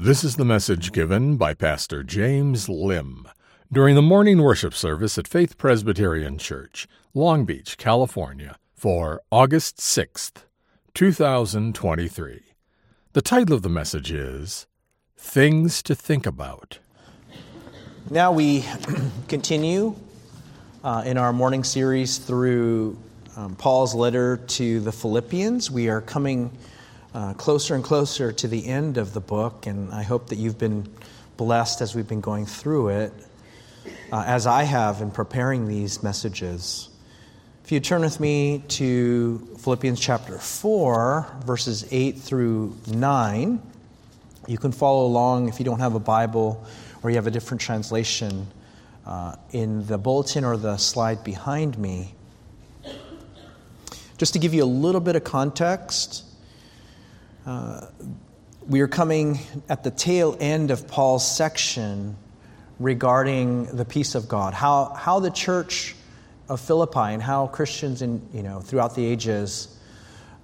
This is the message given by Pastor James Lim during the morning worship service at Faith Presbyterian Church, Long Beach, California, for August 6th, 2023. The title of the message is Things to Think About. Now we continue uh, in our morning series through um, Paul's letter to the Philippians. We are coming uh, closer and closer to the end of the book, and I hope that you've been blessed as we've been going through it, uh, as I have in preparing these messages. If you turn with me to Philippians chapter 4, verses 8 through 9, you can follow along if you don't have a Bible or you have a different translation uh, in the bulletin or the slide behind me. Just to give you a little bit of context, uh, we are coming at the tail end of Paul's section regarding the peace of God, how, how the church of Philippi and how Christians in, you know, throughout the ages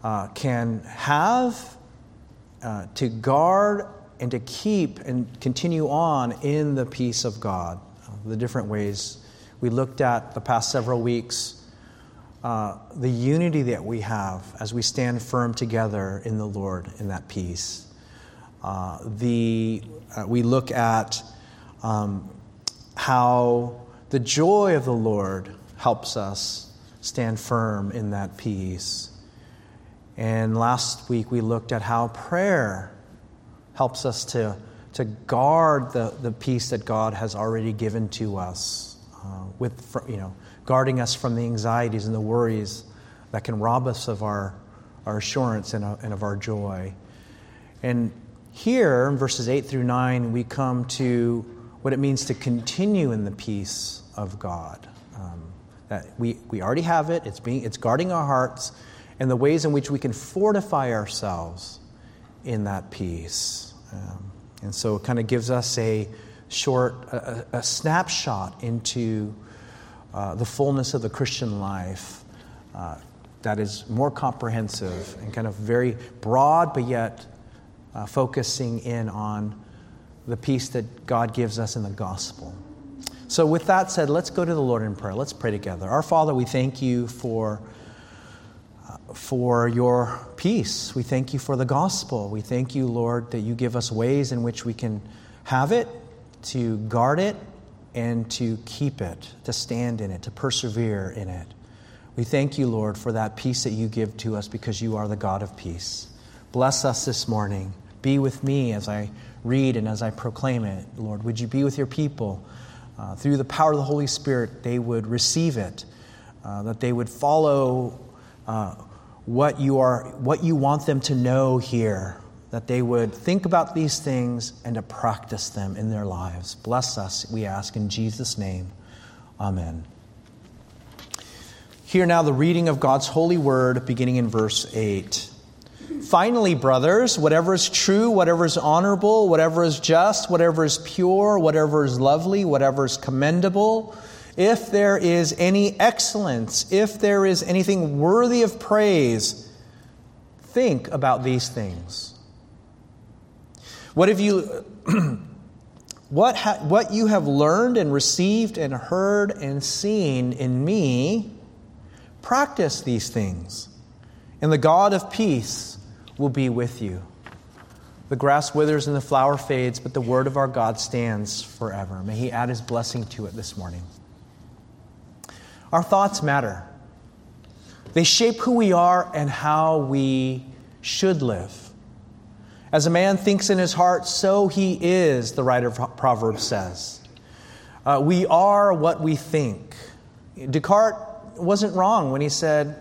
uh, can have, uh, to guard, and to keep and continue on in the peace of God. Uh, the different ways we looked at the past several weeks uh, the unity that we have as we stand firm together in the Lord in that peace. Uh, the, uh, we look at um, how the joy of the Lord helps us stand firm in that peace. And last week we looked at how prayer helps us to, to guard the, the peace that God has already given to us uh, with, you know, guarding us from the anxieties and the worries that can rob us of our, our assurance and, uh, and of our joy. And here, in verses 8 through 9, we come to what it means to continue in the peace of God. Um, that we, we already have it, it's, being, it's guarding our hearts, and the ways in which we can fortify ourselves in that peace. Um, and so it kind of gives us a short, a, a snapshot into uh, the fullness of the Christian life uh, that is more comprehensive and kind of very broad, but yet uh, focusing in on the peace that God gives us in the gospel. So, with that said, let's go to the Lord in prayer. Let's pray together. Our Father, we thank you for, uh, for your peace. We thank you for the gospel. We thank you, Lord, that you give us ways in which we can have it, to guard it, and to keep it, to stand in it, to persevere in it. We thank you, Lord, for that peace that you give to us because you are the God of peace. Bless us this morning. Be with me as I read and as I proclaim it, Lord. Would you be with your people? Uh, through the power of the Holy Spirit, they would receive it, uh, that they would follow uh, what, you are, what you want them to know here that they would think about these things and to practice them in their lives. Bless us, we ask in Jesus' name. Amen. Hear now the reading of God's holy word beginning in verse 8. Finally, brothers, whatever is true, whatever is honorable, whatever is just, whatever is pure, whatever is lovely, whatever is commendable, if there is any excellence, if there is anything worthy of praise, think about these things. What have you what, ha, what you have learned and received and heard and seen in me, practice these things, and the God of peace will be with you. The grass withers and the flower fades, but the word of our God stands forever. May He add His blessing to it this morning. Our thoughts matter. They shape who we are and how we should live. As a man thinks in his heart, so he is, the writer of Proverbs says. Uh, we are what we think. Descartes wasn't wrong when he said,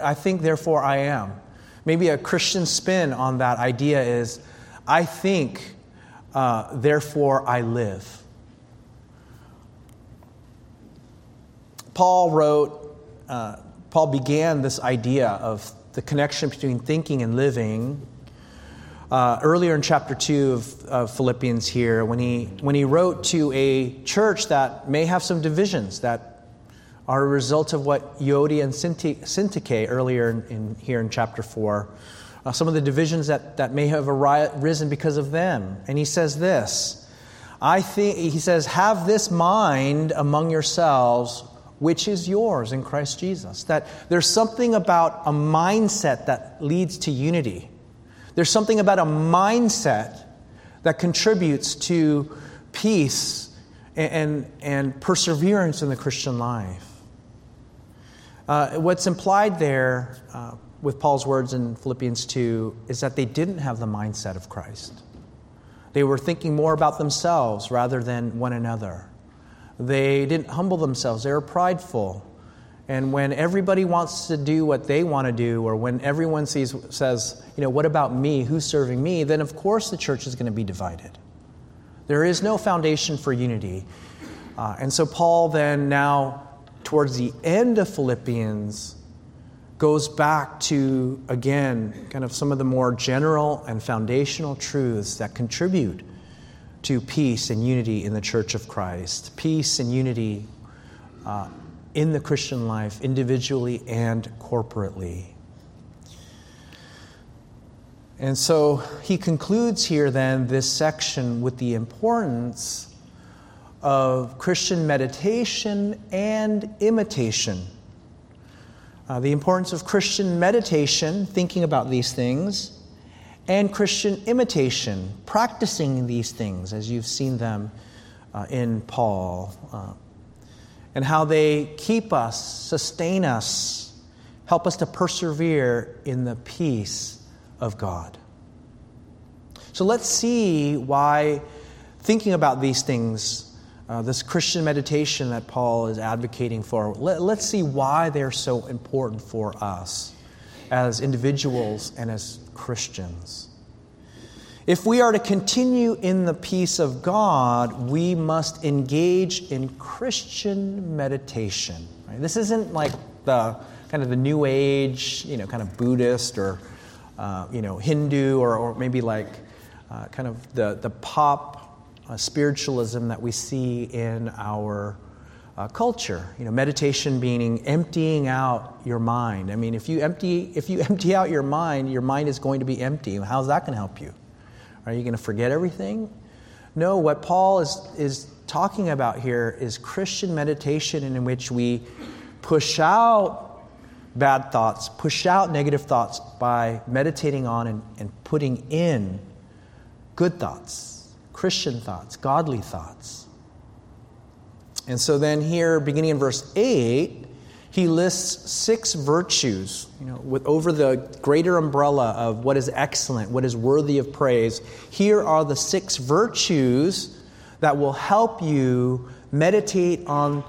I think, therefore I am. Maybe a Christian spin on that idea is, I think, uh, therefore I live. Paul wrote, uh, Paul began this idea of the connection between thinking and living uh, earlier in chapter 2 of, of, Philippians here when he, when he wrote to a church that may have some divisions that are a result of what Euodia and Syntyche earlier in, in, here in chapter 4 uh, some of the divisions that, that may have arisen because of them. And he says this I think, he says, have this mind among yourselves, which is yours in Christ Jesus. That there's something about a mindset that leads to unity. There's something about a mindset that contributes to peace and, and, and perseverance in the Christian life. Uh, what's implied there uh, with Paul's words in Philippians 2 is that they didn't have the mindset of Christ. They were thinking more about themselves rather than one another. They didn't humble themselves, they were prideful. And when everybody wants to do what they want to do, or when everyone sees, says, you know, what about me? Who's serving me? Then, of course, the church is going to be divided. There is no foundation for unity. Uh, and so, Paul then, now, towards the end of Philippians, goes back to, again, kind of some of the more general and foundational truths that contribute to peace and unity in the Church of Christ, peace and unity uh, in the Christian life, individually and corporately. And so he concludes here then this section with the importance of Christian meditation and imitation. Uh, the importance of Christian meditation, thinking about these things, and Christian imitation, practicing these things as you've seen them uh, in Paul, uh, and how they keep us, sustain us, help us to persevere in the peace of God. So let's see why thinking about these things uh, this Christian meditation that Paul is advocating for, let, let's see why they're so important for us as individuals and as Christians. If we are to continue in the peace of God, we must engage in Christian meditation. Right? This isn't like the kind of the New Age, you know, kind of Buddhist or uh, you know Hindu or, or maybe like uh, kind of the the pop uh, spiritualism that we see in our uh, culture. You know, meditation meaning emptying out your mind. I mean, if you empty if you empty out your mind, your mind is going to be empty. How's that going to help you? Are you going to forget everything? No. What Paul is is talking about here is Christian meditation in which we push out bad thoughts, push out negative thoughts by meditating on and, and putting in good thoughts Christian thoughts, godly thoughts. And so then here, beginning in verse 8, he lists six virtues, you know, with, over the greater umbrella of what is excellent, what is worthy of praise. Here are the six virtues that will help you meditate on,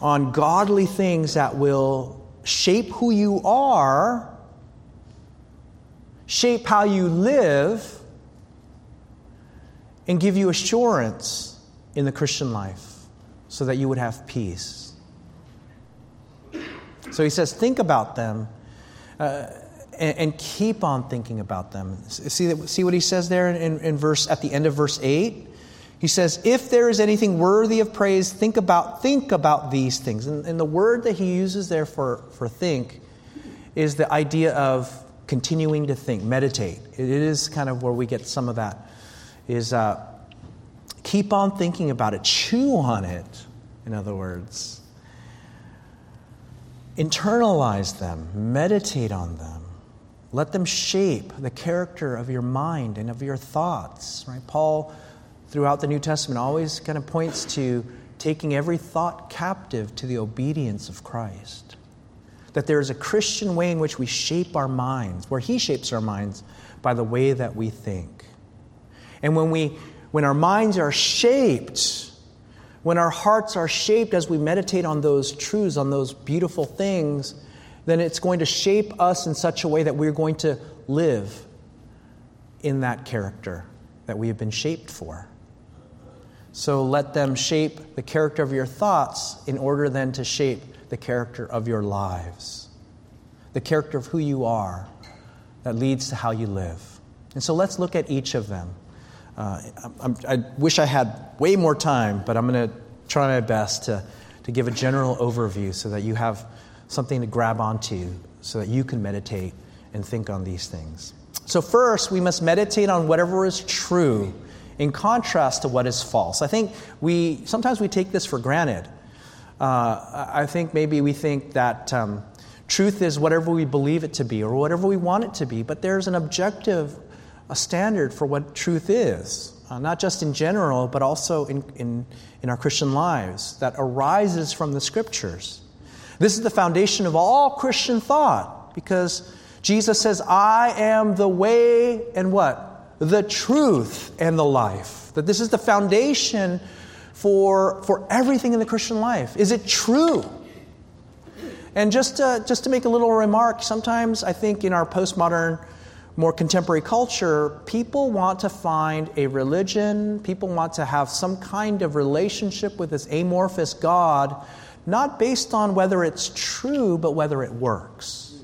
on godly things that will shape who you are, shape how you live, and give you assurance in the Christian life so that you would have peace. So he says, think about them uh, and, and, keep on thinking about them. See, see what he says there in, in verse at the end of verse 8? He says, if there is anything worthy of praise, think about, think about these things. And, and the word that he uses there for, for think is the idea of continuing to think, meditate. It is kind of where we get some of that is uh, keep on thinking about it, chew on it, in other words. Internalize them, meditate on them. Let them shape the character of your mind and of your thoughts. Right? Paul, throughout the New Testament, always kind of points to taking every thought captive to the obedience of Christ. That there is a Christian way in which we shape our minds, where He shapes our minds by the way that we think. And when, we, when our minds are shaped, when our hearts are shaped as we meditate on those truths, on those beautiful things, then it's going to shape us in such a way that we're going to live in that character that we have been shaped for. So let them shape the character of your thoughts in order then to shape the character of your lives, the character of who you are that leads to how you live. And so let's look at each of them. Uh, i wish I had way more time, but I'm going to try my best to, to give a general overview so that you have something to grab onto so that you can meditate and think on these things. So, first, we must meditate on whatever is true in contrast to what is false. I think we sometimes we take this for granted. Uh, I think maybe we think that um, truth is whatever we believe it to be or whatever we want it to be, but there's an objective a standard for what truth is, uh, not just in general, but also in, in, in our Christian lives, that arises from the scriptures. This is the foundation of all Christian thought because Jesus says, I am the way and what? The truth and the life. That this is the foundation for, for everything in the Christian life. Is it true? And just to, just to make a little remark, sometimes I think in our postmodern, more contemporary culture, people want to find a religion, people want to have some kind of relationship with this amorphous God, not based on whether it's true, but whether it works.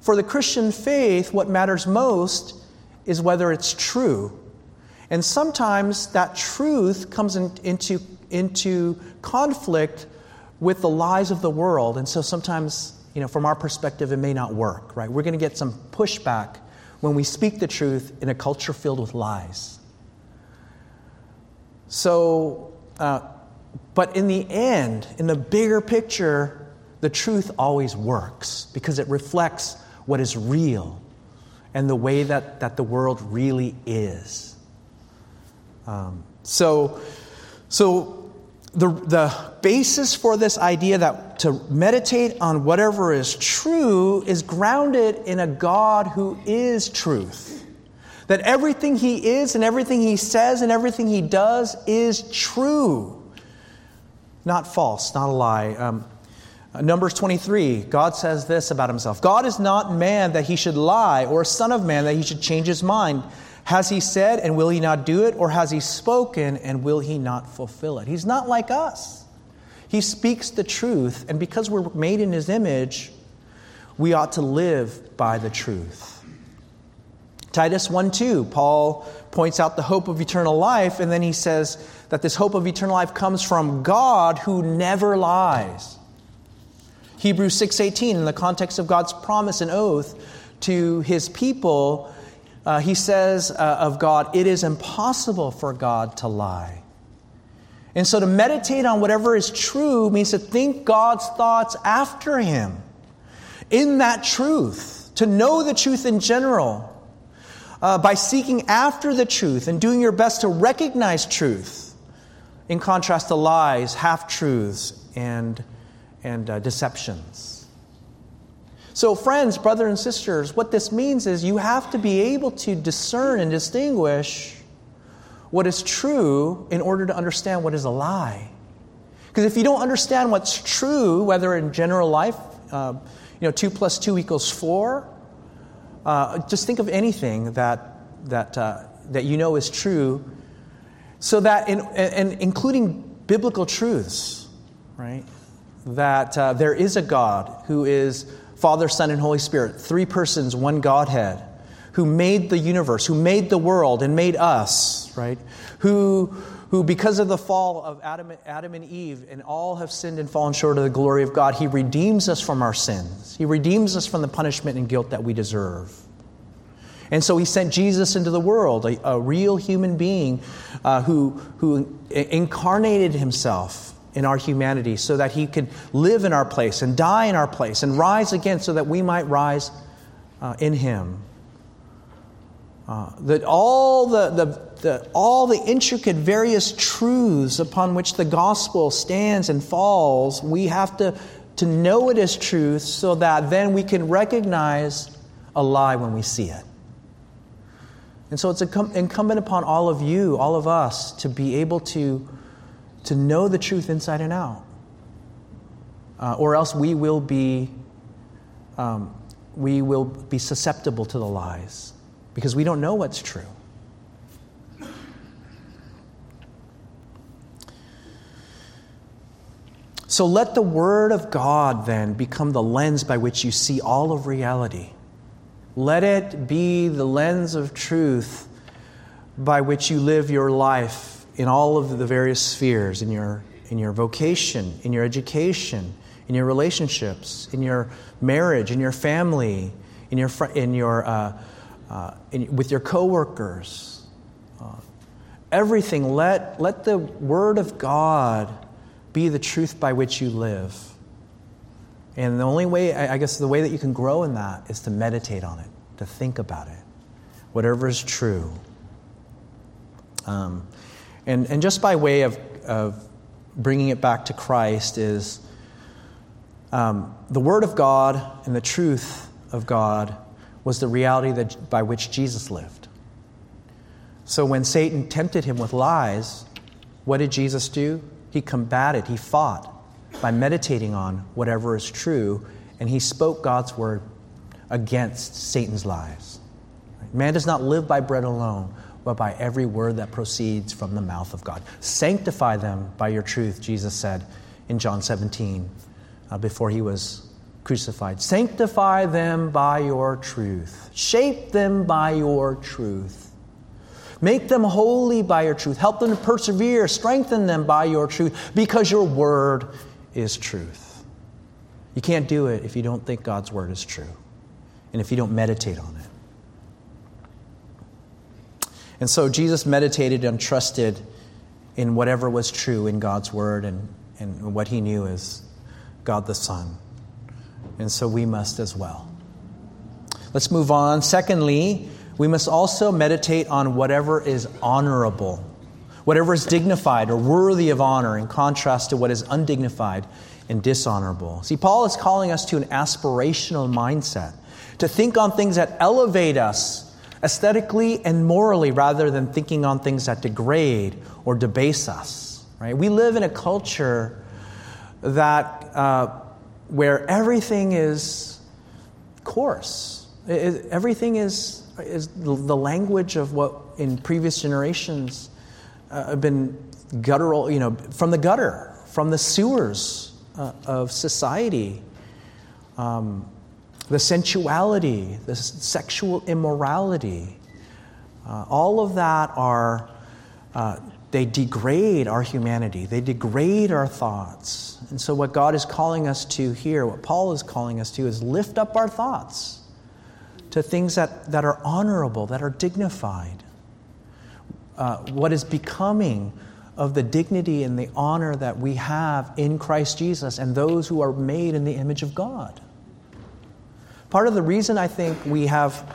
For the Christian faith, what matters most is whether it's true. And sometimes that truth comes in, into, into conflict with the lies of the world. And so sometimes, you know, from our perspective, it may not work, right? We're going to get some pushback when we speak the truth in a culture filled with lies. So, uh, but in the end, in the bigger picture, the truth always works because it reflects what is real and the way that, that the world really is. Um, so, so the, the basis for this idea that to meditate on whatever is true is grounded in a God who is truth. That everything he is and everything he says and everything he does is true, not false, not a lie. Um, Numbers 23, God says this about himself God is not man that he should lie, or son of man that he should change his mind. Has he said, and will he not do it? Or has he spoken, and will he not fulfill it? He's not like us. He speaks the truth, and because we're made in his image, we ought to live by the truth. Titus 1 2, Paul points out the hope of eternal life, and then he says that this hope of eternal life comes from God who never lies. Hebrews 6:18 in the context of God's promise and oath to his people, uh, he says uh, of God, it is impossible for God to lie. And so to meditate on whatever is true means to think God's thoughts after him in that truth, to know the truth in general. Uh, by seeking after the truth and doing your best to recognize truth, in contrast to lies, half truths, and and uh, deceptions. So, friends, brothers and sisters, what this means is you have to be able to discern and distinguish what is true in order to understand what is a lie. Because if you don't understand what's true, whether in general life, uh, you know, two plus two equals four, uh, just think of anything that, that, uh, that you know is true, so that, in, and including biblical truths, right? that uh, there is a God who is Father, Son, and Holy Spirit, three persons, one Godhead, who made the universe, who made the world and made us, right? Who, who because of the fall of Adam, Adam and Eve, and all have sinned and fallen short of the glory of God, He redeems us from our sins. He redeems us from the punishment and guilt that we deserve. And so he sent Jesus into the world, a, a real human being uh, who, who incarnated himself in our humanity so that he could live in our place and die in our place and rise again so that we might rise uh, in him. Uh, that all the, the, the, all the intricate various truths upon which the gospel stands and falls, we have to, to know it as truth so that then we can recognize a lie when we see it. And so it's incumbent upon all of you, all of us, to be able to to know the truth inside and out. Uh, or else we will be um, we will be susceptible to the lies because we don't know what's true. So let the Word of God then become the lens by which you see all of reality. Let it be the lens of truth by which you live your life in all of the various spheres in your, in your vocation, in your education, in your relationships, in your marriage, in your family, in your, in your, uh, uh, in, with your coworkers. Uh, everything, let, let the Word of God be the truth by which you live. And the only way, I guess, the way that you can grow in that is to meditate on it, to think about it, whatever is true. Um, and, and just by way of, of bringing it back to Christ, is um, the Word of God and the truth of God was the reality that, by which Jesus lived. So when Satan tempted him with lies, what did Jesus do? He combated, he fought by meditating on whatever is true, and he spoke God's word against Satan's lies. Man does not live by bread alone, but by every word that proceeds from the mouth of God. Sanctify them by your truth, Jesus said in John 17 uh, before he was crucified. Sanctify them by your truth, shape them by your truth. Make them holy by your truth. Help them to persevere. Strengthen them by your truth because your word is truth. You can't do it if you don't think God's word is true and if you don't meditate on it. And so Jesus meditated and trusted in whatever was true in God's word and, and what he knew as God the Son. And so we must as well. Let's move on. Secondly, we must also meditate on whatever is honorable, whatever is dignified or worthy of honor, in contrast to what is undignified and dishonorable. See, Paul is calling us to an aspirational mindset, to think on things that elevate us aesthetically and morally rather than thinking on things that degrade or debase us. Right? We live in a culture that uh, where everything is coarse, it, everything is is the language of what in previous generations uh, have been guttural, you know, from the gutter, from the sewers uh, of society. Um, the sensuality, the sexual immorality, uh, all of that are, uh, they degrade our humanity, they degrade our thoughts. And so, what God is calling us to here, what Paul is calling us to, is lift up our thoughts to things that, that are honorable, that are dignified. Uh, what is becoming of the dignity and the honor that we have in Christ Jesus and those who are made in the image of God. Part of the reason I think we have,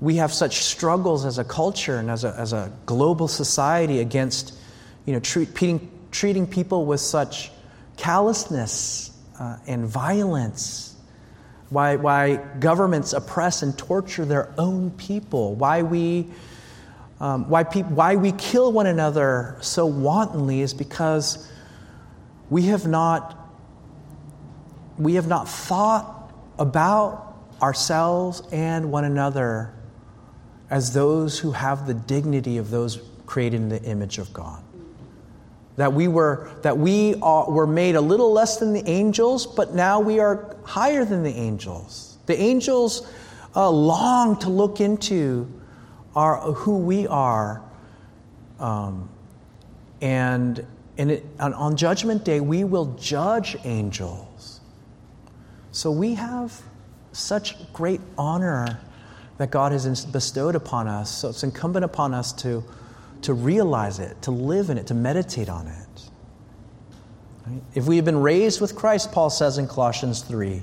we have such struggles as a culture and as a, as a global society against you know, treat, treating, treating people with such callousness uh, and violence. Why, why governments oppress and torture their own people, why we, um, why, pe- why we kill one another so wantonly is because we have not, we have not thought about ourselves and one another as those who have the dignity of those created in the image of God. That we were that we are, were made a little less than the angels but now we are higher than the angels. The angels uh, long to look into our, who we are um, and, and, it, and on judgment day we will judge angels so we have such great honor that god has bestowed upon us so it's incumbent upon us to to realize it, to live in it, to meditate on it. If we have been raised with Christ, Paul says in Colossians 3,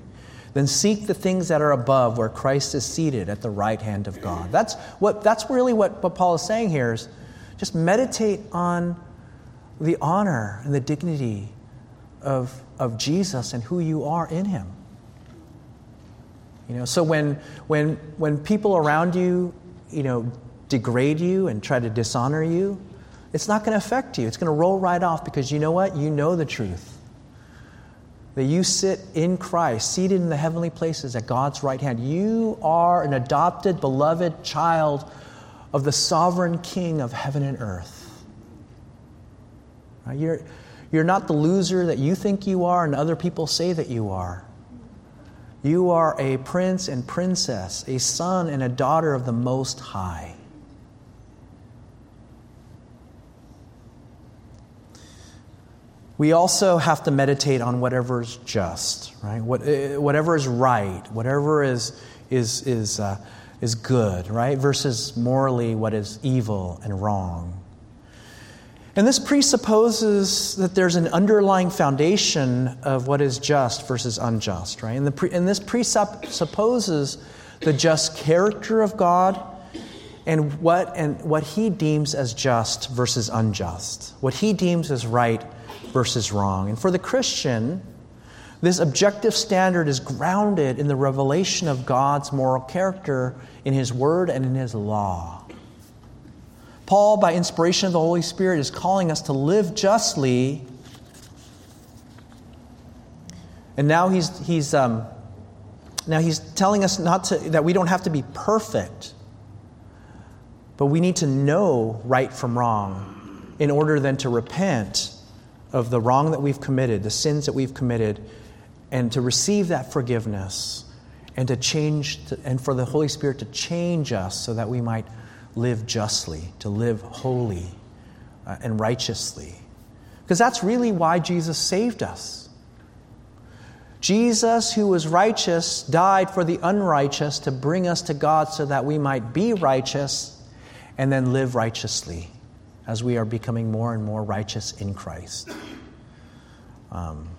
then seek the things that are above where Christ is seated at the right hand of God. That's, what, that's really what, what Paul is saying here is just meditate on the honor and the dignity of, of Jesus and who you are in him. You know, so when, when, when people around you, you know, degrade you and try to dishonor you, it's not going to affect you. It's going to roll right off because you know what? You know the truth. That you sit in Christ, seated in the heavenly places at God's right hand. You are an adopted, beloved child of the sovereign King of heaven and earth. You're, you're not the loser that you think you are and other people say that you are. You are a prince and princess, a son and a daughter of the Most High. we also have to meditate on whatever is just, right? What, uh, whatever is right, whatever is, is, is, uh, is good, right? Versus morally what is evil and wrong. And this presupposes that there's an underlying foundation of what is just versus unjust, right? And, pre- and this presupposes the just character of God and what, and what he deems as just versus unjust, what he deems as right versus wrong. And for the Christian, this objective standard is grounded in the revelation of God's moral character in his word and in his law. Paul, by inspiration of the Holy Spirit, is calling us to live justly. And now he's, he's, um, now he's telling us not to, that we don't have to be perfect, but we need to know right from wrong in order then to repent of the wrong that we've committed, the sins that we've committed, and to receive that forgiveness and to change, to, and for the Holy Spirit to change us so that we might live justly, to live holy uh, and righteously. Because that's really why Jesus saved us. Jesus, who was righteous, died for the unrighteous to bring us to God so that we might be righteous and then live righteously as we are becoming more and more righteous in Christ. Um,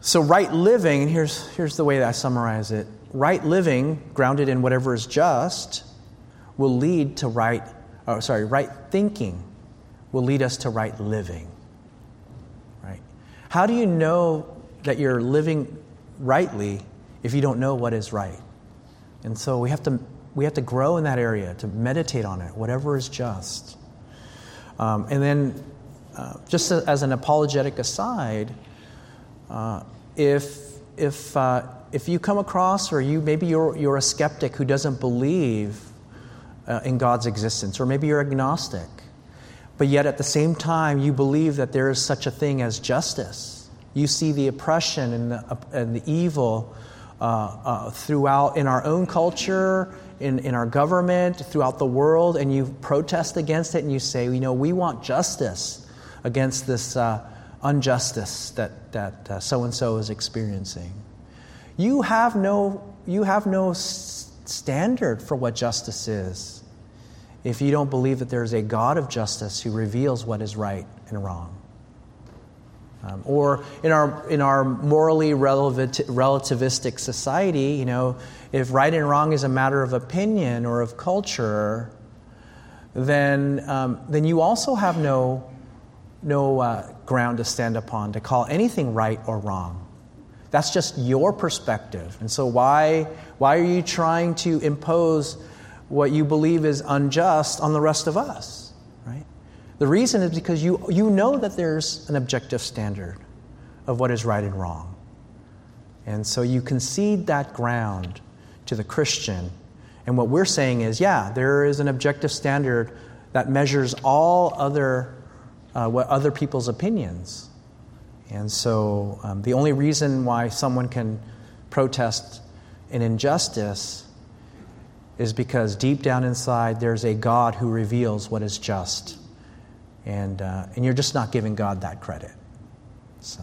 so, right living, and here's, here's the way that I summarize it right living, grounded in whatever is just, will lead to right, oh, sorry, right thinking will lead us to right living. Right? How do you know that you're living rightly if you don't know what is right? And so we have to, we have to grow in that area, to meditate on it, whatever is just. Um, and then, uh, just as an apologetic aside, uh, if, if, uh, if you come across, or you maybe you're, you're a skeptic who doesn't believe uh, in God's existence, or maybe you're agnostic, but yet at the same time you believe that there is such a thing as justice. You see the oppression and the, and the evil uh, uh, throughout in our own culture, in, in our government, throughout the world, and you protest against it and you say, you know, we want justice against this uh, injustice that, that so and so is experiencing. You have no, you have no standard for what justice is if you don't believe that there is a God of justice who reveals what is right and wrong. Um, or in our, in our morally relativistic society, you know, if right and wrong is a matter of opinion or of culture, then, um, then you also have no, no uh, ground to stand upon to call anything right or wrong. That's just your perspective. And so, why, why are you trying to impose what you believe is unjust on the rest of us? Right? The reason is because you, you know that there's an objective standard of what is right and wrong. And so you concede that ground to the Christian. And what we're saying is yeah, there is an objective standard that measures all other, uh, what other people's opinions. And so um, the only reason why someone can protest an injustice is because deep down inside there's a God who reveals what is just. And, uh, and you're just not giving God that credit. So.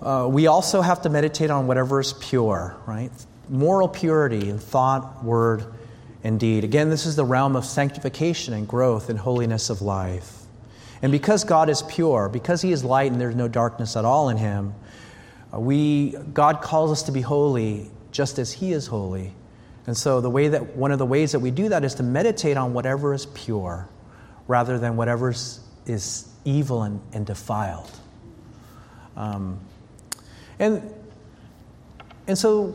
Uh, we also have to meditate on whatever is pure, right? Moral purity in thought, word, and deed. Again, this is the realm of sanctification and growth and holiness of life. And because God is pure, because He is light and there's no darkness at all in Him, uh, we, God calls us to be holy just as He is holy. And so the way that one of the ways that we do that is to meditate on whatever is pure rather than whatever is evil and, and defiled. Um, and, and so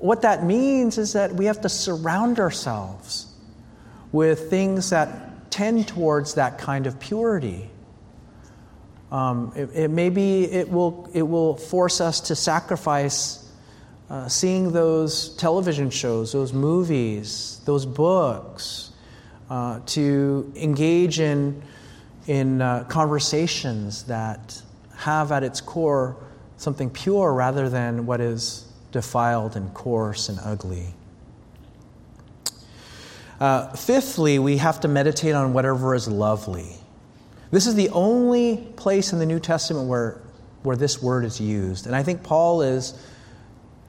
what that means is that we have to surround ourselves with things that tend towards that kind of purity. Um, it, it, maybe it will, it will force us to sacrifice uh, seeing those television shows, those movies, those books, uh, to engage in, in uh, conversations that have at its core something pure rather than what is defiled and coarse and ugly. Uh, fifthly, we have to meditate on whatever is lovely. This is the only place in the New Testament where, where this word is used. And I think Paul is,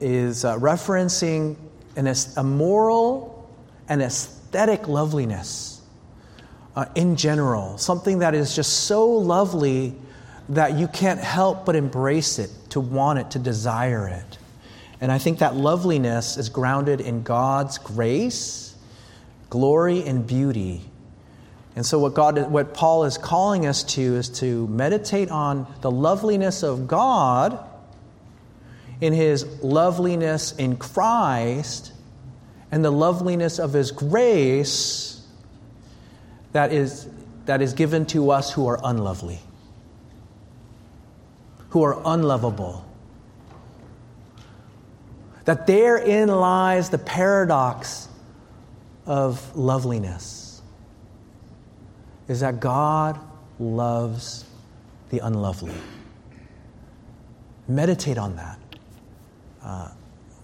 is uh, referencing an, a moral and aesthetic loveliness uh, in general, something that is just so lovely that you can't help but embrace it, to want it, to desire it. And I think that loveliness is grounded in God's grace, glory, and beauty and so, what, God, what Paul is calling us to is to meditate on the loveliness of God in his loveliness in Christ and the loveliness of his grace that is, that is given to us who are unlovely, who are unlovable. That therein lies the paradox of loveliness is that God loves the unlovely. Meditate on that. Uh,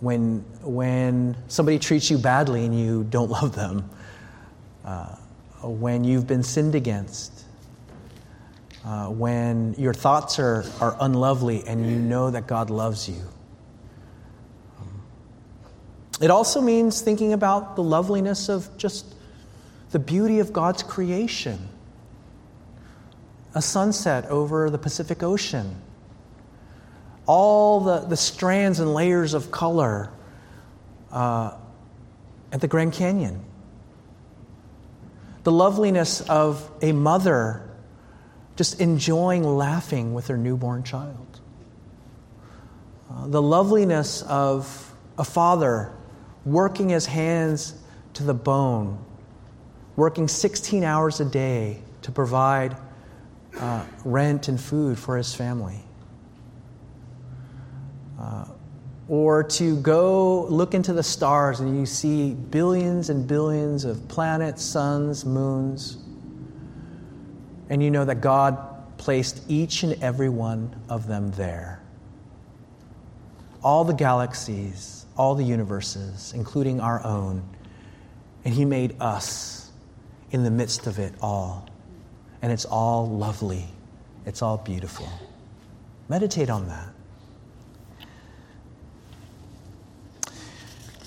when, when somebody treats you badly and you don't love them, uh, when you've been sinned against, uh, when your thoughts are, are unlovely and you know that God loves you. It also means thinking about the loveliness of just the beauty of God's creation. A sunset over the Pacific Ocean, all the, the strands and layers of color uh, at the Grand Canyon, the loveliness of a mother just enjoying laughing with her newborn child, uh, the loveliness of a father working his hands to the bone, working 16 hours a day to provide uh, rent and food for his family. Uh, or to go look into the stars and you see billions and billions of planets, suns, moons, and you know that God placed each and every one of them there. All the galaxies, all the universes, including our own, and He made us in the midst of it all and it's all lovely, it's all beautiful. Meditate on that.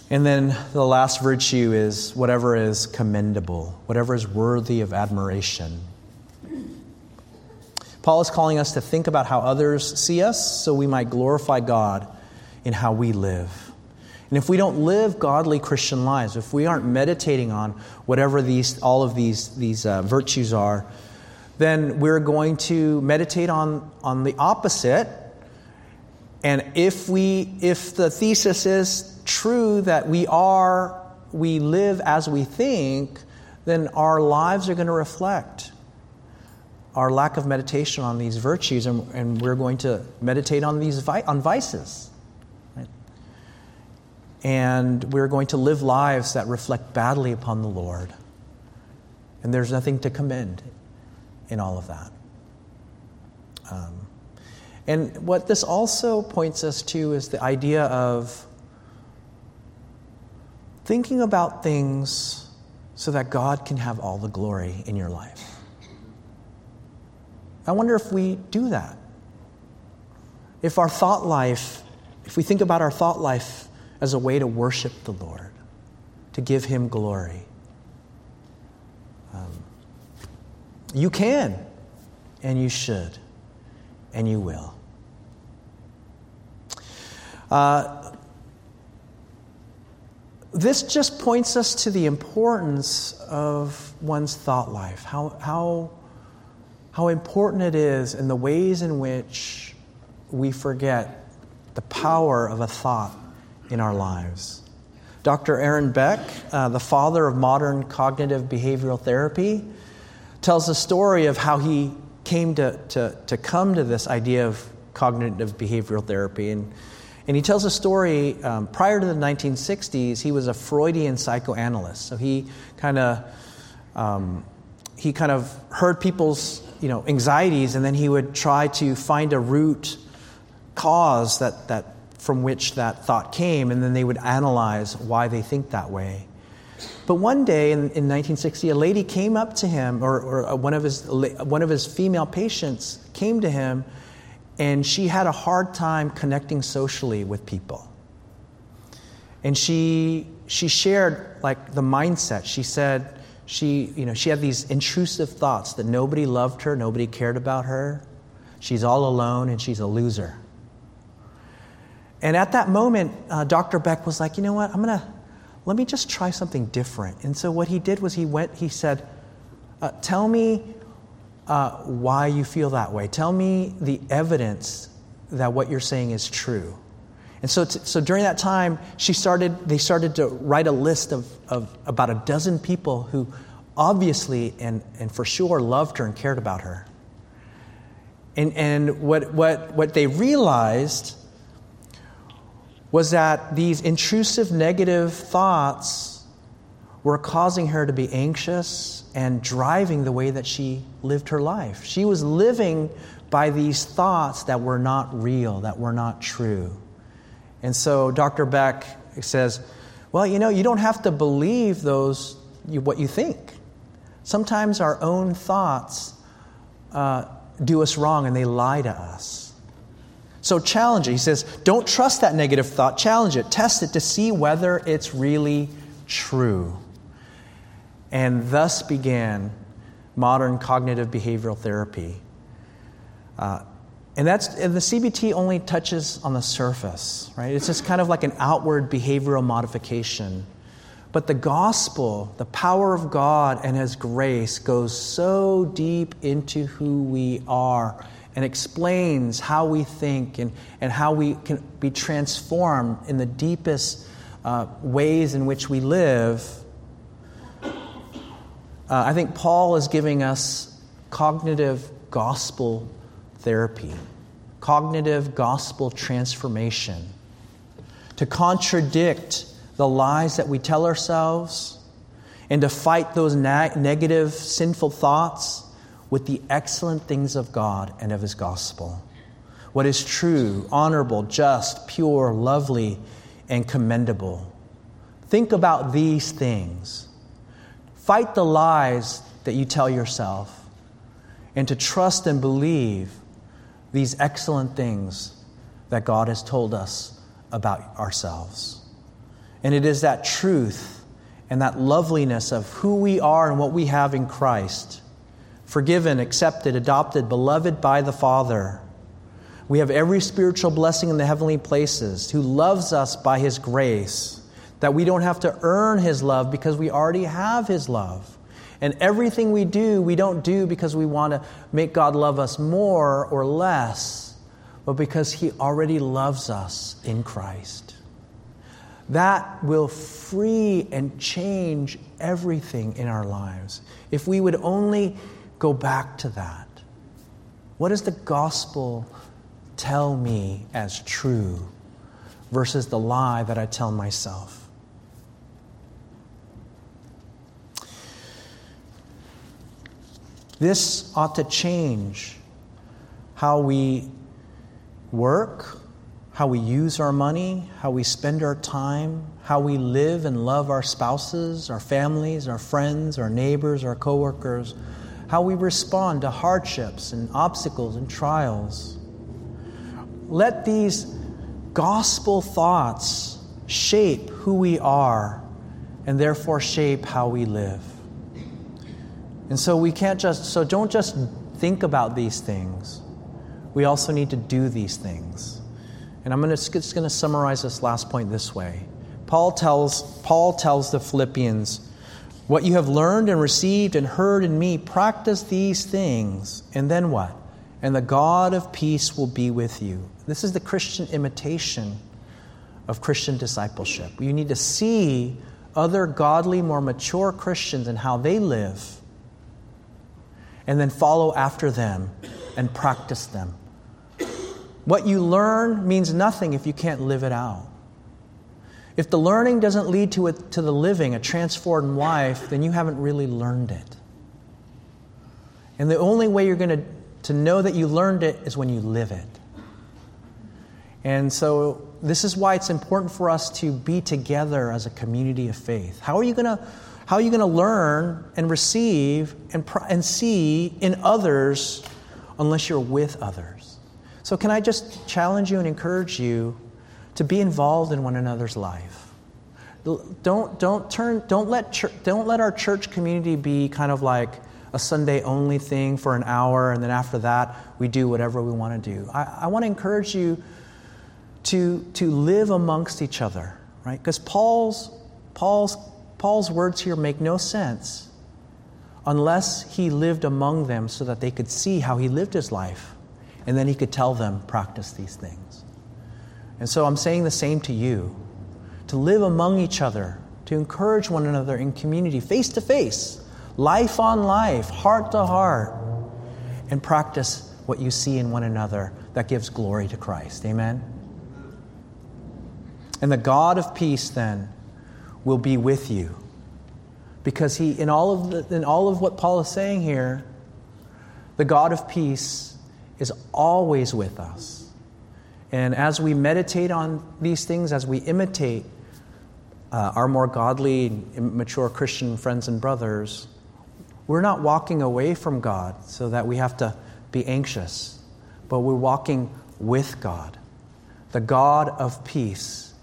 And then the last virtue is whatever is commendable, whatever is worthy of admiration. Paul is calling us to think about how others see us so we might glorify God in how we live. And if we don't live godly Christian lives, if we aren't meditating on whatever these, all of these, these uh, virtues are, then we're going to meditate on, on the opposite. And if, we, if the thesis is true that we are, we live as we think, then our lives are going to reflect our lack of meditation on these virtues, and, and we're going to meditate on these vi- on vices. And we're going to live lives that reflect badly upon the Lord. And there's nothing to commend in all of that. Um, and what this also points us to is the idea of thinking about things so that God can have all the glory in your life. I wonder if we do that. If our thought life, if we think about our thought life as a way to worship the Lord, to give Him glory, You can, and you should, and you will. Uh, this just points us to the importance of one's thought life, how, how, how important it is, and the ways in which we forget the power of a thought in our lives. Dr. Aaron Beck, uh, the father of modern cognitive behavioral therapy, tells the story of how he came to, to, to come to this idea of cognitive behavioral therapy. And, and he tells a story um, prior to the 1960s, he was a Freudian psychoanalyst. So he kind of um, he kind of heard people's you know, anxieties, and then he would try to find a root cause that, that, from which that thought came, and then they would analyze why they think that way. But one day in, in 1960, a lady came up to him, or, or uh, one, of his, one of his female patients came to him, and she had a hard time connecting socially with people. And she, she shared like the mindset. She said she, you know, she had these intrusive thoughts that nobody loved her, nobody cared about her. She's all alone and she's a loser. And at that moment, uh, Dr. Beck was like, you know what, I'm going to, let me just try something different. And so what he did was he went, he said, uh, tell me uh, why you feel that way. Tell me the evidence that what you're saying is true. And so, t- so during that time, she started, they started to write a list of, of about a dozen people who obviously and, and for sure loved her and cared about her. And, and what, what, what they realized was that these intrusive negative thoughts were causing her to be anxious and driving the way that she lived her life. She was living by these thoughts that were not real, that were not true. And so Dr. Beck says, well, you know, you don't have to believe those, what you think. Sometimes our own thoughts uh, do us wrong and they lie to us. So challenge it. He says, don't trust that negative thought. Challenge it. Test it to see whether it's really true. And thus began modern cognitive behavioral therapy. Uh, and that's and the CBT only touches on the surface, right? It's just kind of like an outward behavioral modification. But the gospel, the power of God and His grace, goes so deep into who we are and explains how we think and, and how we can be transformed in the deepest uh, ways in which we live. Uh, I think Paul is giving us cognitive gospel therapy, cognitive gospel transformation to contradict the lies that we tell ourselves and to fight those na- negative, sinful thoughts with the excellent things of God and of His gospel. What is true, honorable, just, pure, lovely, and commendable. Think about these things. Fight the lies that you tell yourself, and to trust and believe these excellent things that God has told us about ourselves. And it is that truth and that loveliness of who we are and what we have in Christ forgiven, accepted, adopted, beloved by the Father. We have every spiritual blessing in the heavenly places, who loves us by his grace, that we don't have to earn his love because we already have his love. And everything we do, we don't do because we want to make God love us more or less, but because he already loves us in Christ. That will free and change everything in our lives. If we would only go back to that. What does the gospel tell me as true versus the lie that I tell myself? This ought to change how we work, how we use our money, how we spend our time, how we live and love our spouses, our families, our friends, our neighbors, our coworkers, how we respond to hardships and obstacles and trials. Let these gospel thoughts shape who we are and therefore shape how we live. And so we can't just, so don't just think about these things. We also need to do these things. And I'm just going to summarize this last point this way. Paul tells, Paul tells the Philippians what you have learned and received and heard in me, practice these things. And then what? And the God of peace will be with you. This is the Christian imitation of Christian discipleship. You need to see other godly, more mature Christians and how they live, and then follow after them and practice them. What you learn means nothing if you can't live it out. If the learning doesn't lead to, a, to the living, a transformed life, then you haven't really learned it. And the only way you're going to, to know that you learned it is when you live it. And so this is why it's important for us to be together as a community of faith. How are you going to how are you going to learn and receive and, and see in others unless you're with others? So, can I just challenge you and encourage you to be involved in one another's life? Don't, don't, turn, don't, let, church, don't let our church community be kind of like a Sunday only thing for an hour, and then after that, we do whatever we want to do. I, I want to encourage you to, to live amongst each other, right? Because Paul's, Paul's Paul's words here make no sense unless he lived among them so that they could see how he lived his life. And then he could tell them, practice these things. And so I'm saying the same to you to live among each other, to encourage one another in community, face to face, life on life, heart to heart, and practice what you see in one another that gives glory to Christ. Amen? And the God of peace, then, will be with you. Because he, in all of, the, in all of what Paul is saying here, the God of peace is always with us. And as we meditate on these things, as we imitate uh, our more godly, mature Christian friends and brothers, we're not walking away from God so that we have to be anxious, but we're walking with God, the God of peace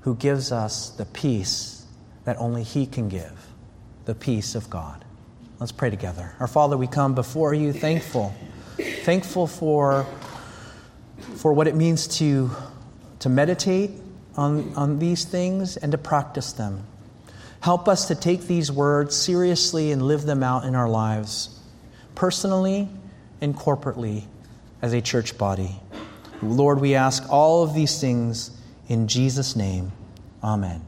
who gives us the peace that only He can give the peace of God. Let's pray together. Our Father, we come before you thankful, thankful for, for what it means to, to meditate on, on these things and to practice them. Help us to take these words seriously and live them out in our lives, personally and corporately as a church body. Lord, we ask all of these things in Jesus' name. Amen.